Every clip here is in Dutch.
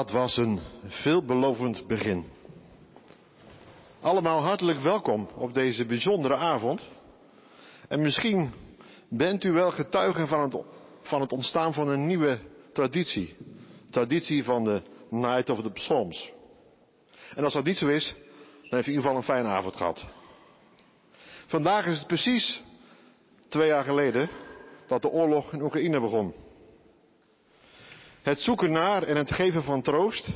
Dat was een veelbelovend begin. Allemaal hartelijk welkom op deze bijzondere avond. En misschien bent u wel getuige van het, van het ontstaan van een nieuwe traditie. Traditie van de Night of the Psalms. En als dat niet zo is, dan heeft u in ieder geval een fijne avond gehad. Vandaag is het precies twee jaar geleden dat de oorlog in Oekraïne begon. Het zoeken naar en het geven van troost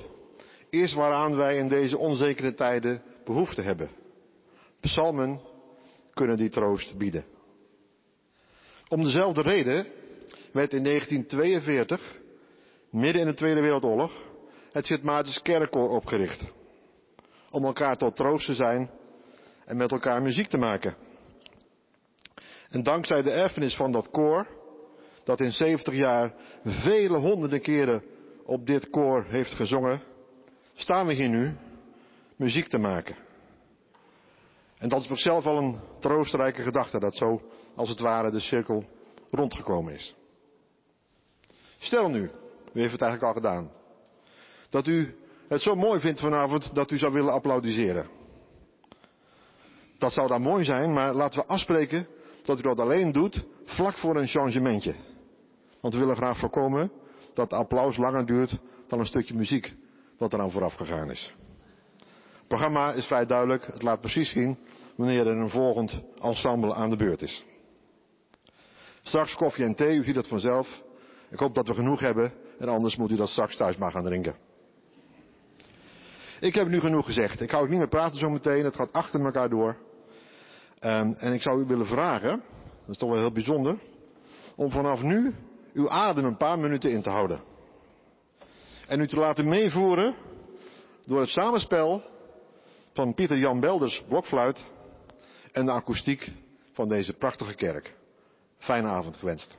is waaraan wij in deze onzekere tijden behoefte hebben. Psalmen kunnen die troost bieden. Om dezelfde reden werd in 1942, midden in de Tweede Wereldoorlog, het Sint Maartens Kerkkoor opgericht. Om elkaar tot troost te zijn en met elkaar muziek te maken. En dankzij de erfenis van dat koor, dat in 70 jaar vele honderden keren op dit koor heeft gezongen, staan we hier nu muziek te maken. En dat is op zichzelf al een troostrijke gedachte, dat zo als het ware de cirkel rondgekomen is. Stel nu, u heeft het eigenlijk al gedaan, dat u het zo mooi vindt vanavond dat u zou willen applaudisseren. Dat zou dan mooi zijn, maar laten we afspreken dat u dat alleen doet vlak voor een changementje. Want we willen graag voorkomen dat applaus langer duurt dan een stukje muziek wat er aan vooraf gegaan is. Het programma is vrij duidelijk, het laat precies zien wanneer er een volgend ensemble aan de beurt is. Straks koffie en thee, u ziet het vanzelf. Ik hoop dat we genoeg hebben en anders moet u dat straks thuis maar gaan drinken. Ik heb nu genoeg gezegd. Ik hou het niet meer praten zo meteen. Het gaat achter elkaar door. Um, en ik zou u willen vragen, dat is toch wel heel bijzonder, om vanaf nu uw adem een paar minuten in te houden. En u te laten meevoeren door het samenspel van Pieter Jan Belders blokfluit en de akoestiek van deze prachtige kerk. Fijne avond gewenst.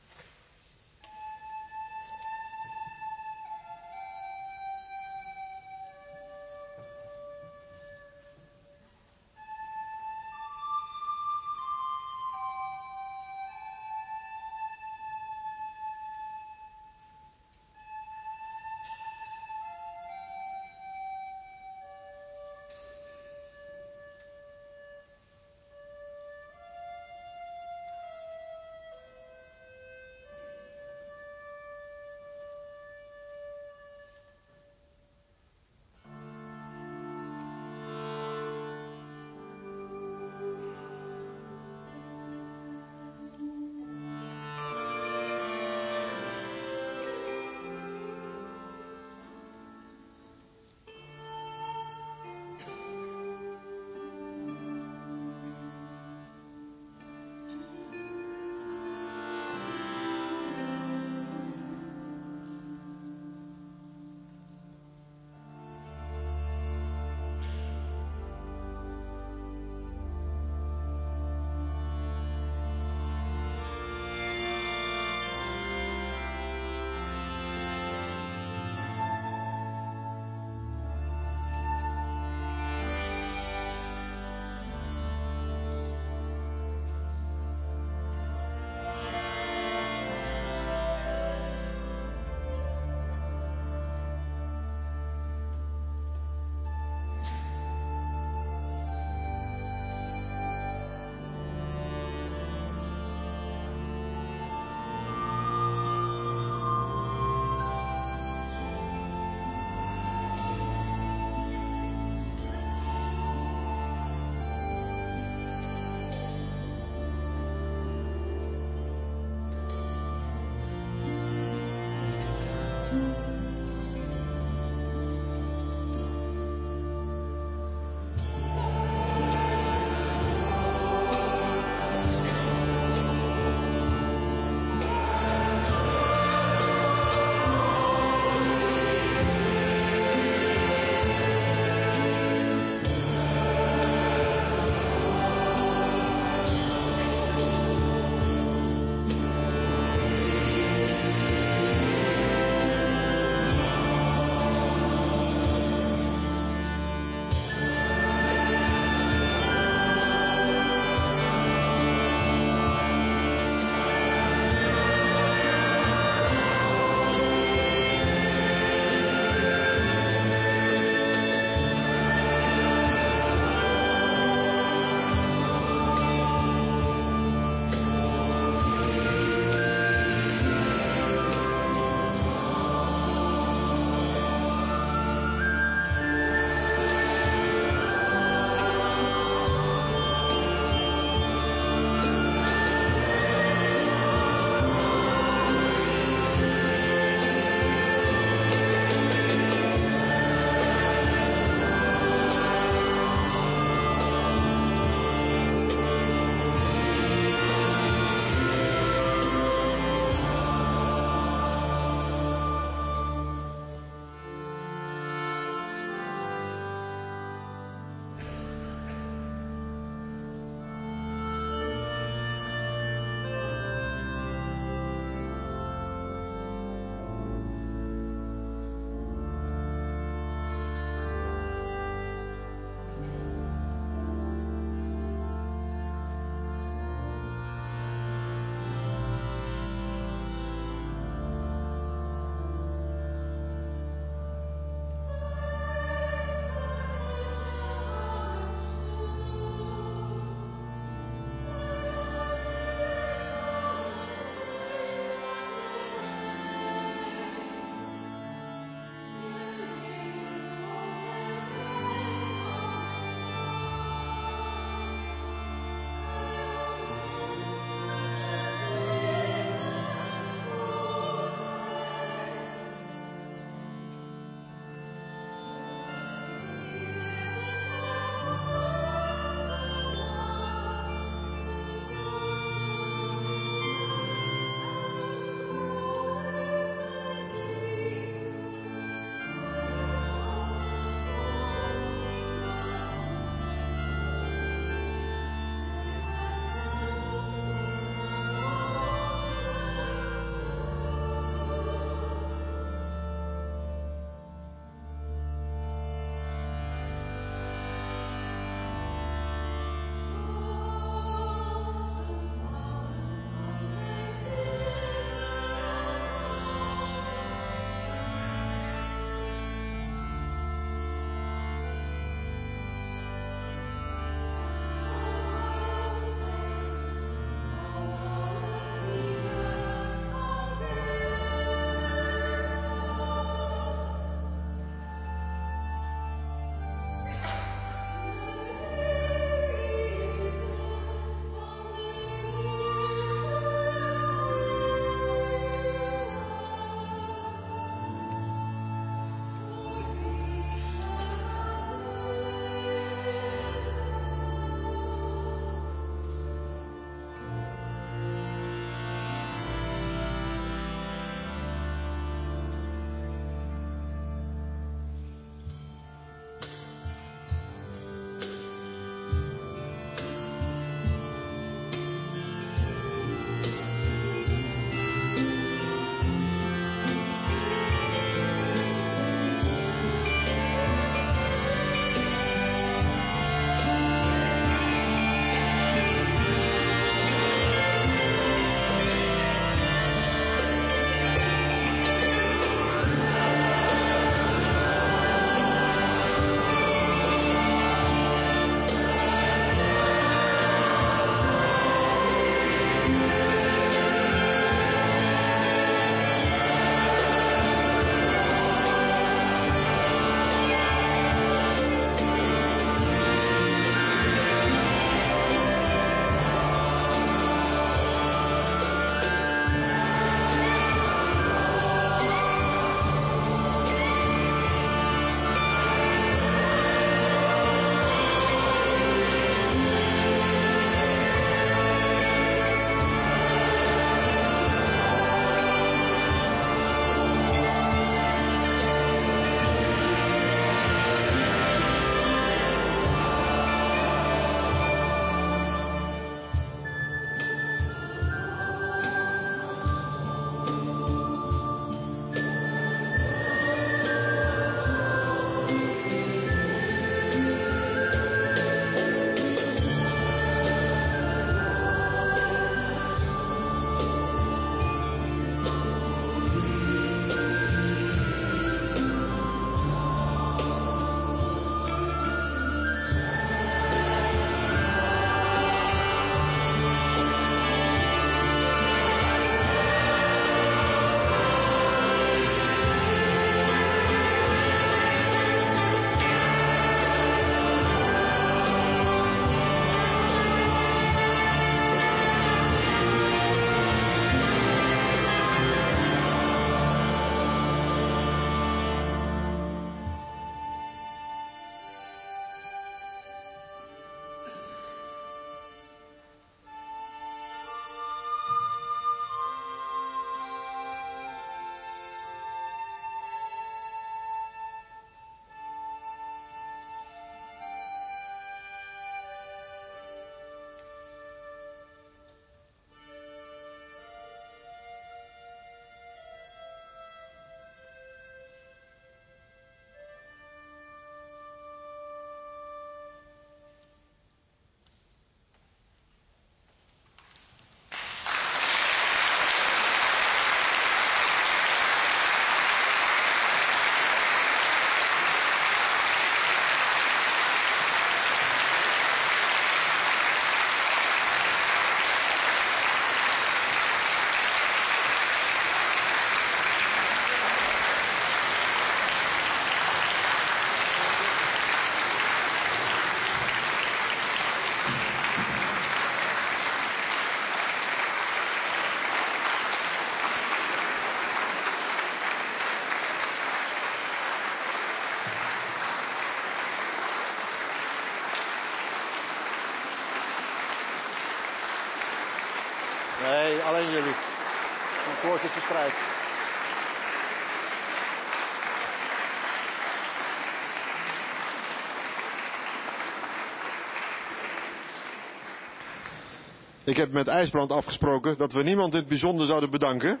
Ik heb met IJsbrand afgesproken dat we niemand in het bijzonder zouden bedanken.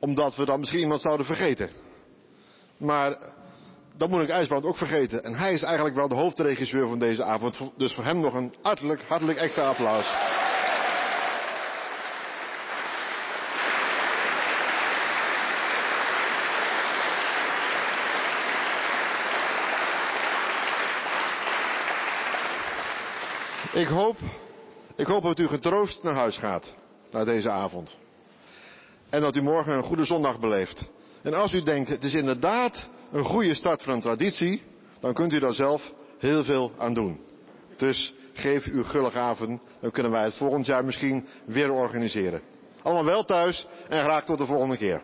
Omdat we dan misschien iemand zouden vergeten. Maar dan moet ik IJsbrand ook vergeten. En hij is eigenlijk wel de hoofdregisseur van deze avond. Dus voor hem nog een hartelijk, hartelijk extra applaus. Ik hoop, ik hoop dat u getroost naar huis gaat. Na deze avond. En dat u morgen een goede zondag beleeft. En als u denkt, het is inderdaad een goede start van een traditie, dan kunt u daar zelf heel veel aan doen. Dus geef uw gaven, dan kunnen wij het volgend jaar misschien weer organiseren. Allemaal wel thuis en graag tot de volgende keer.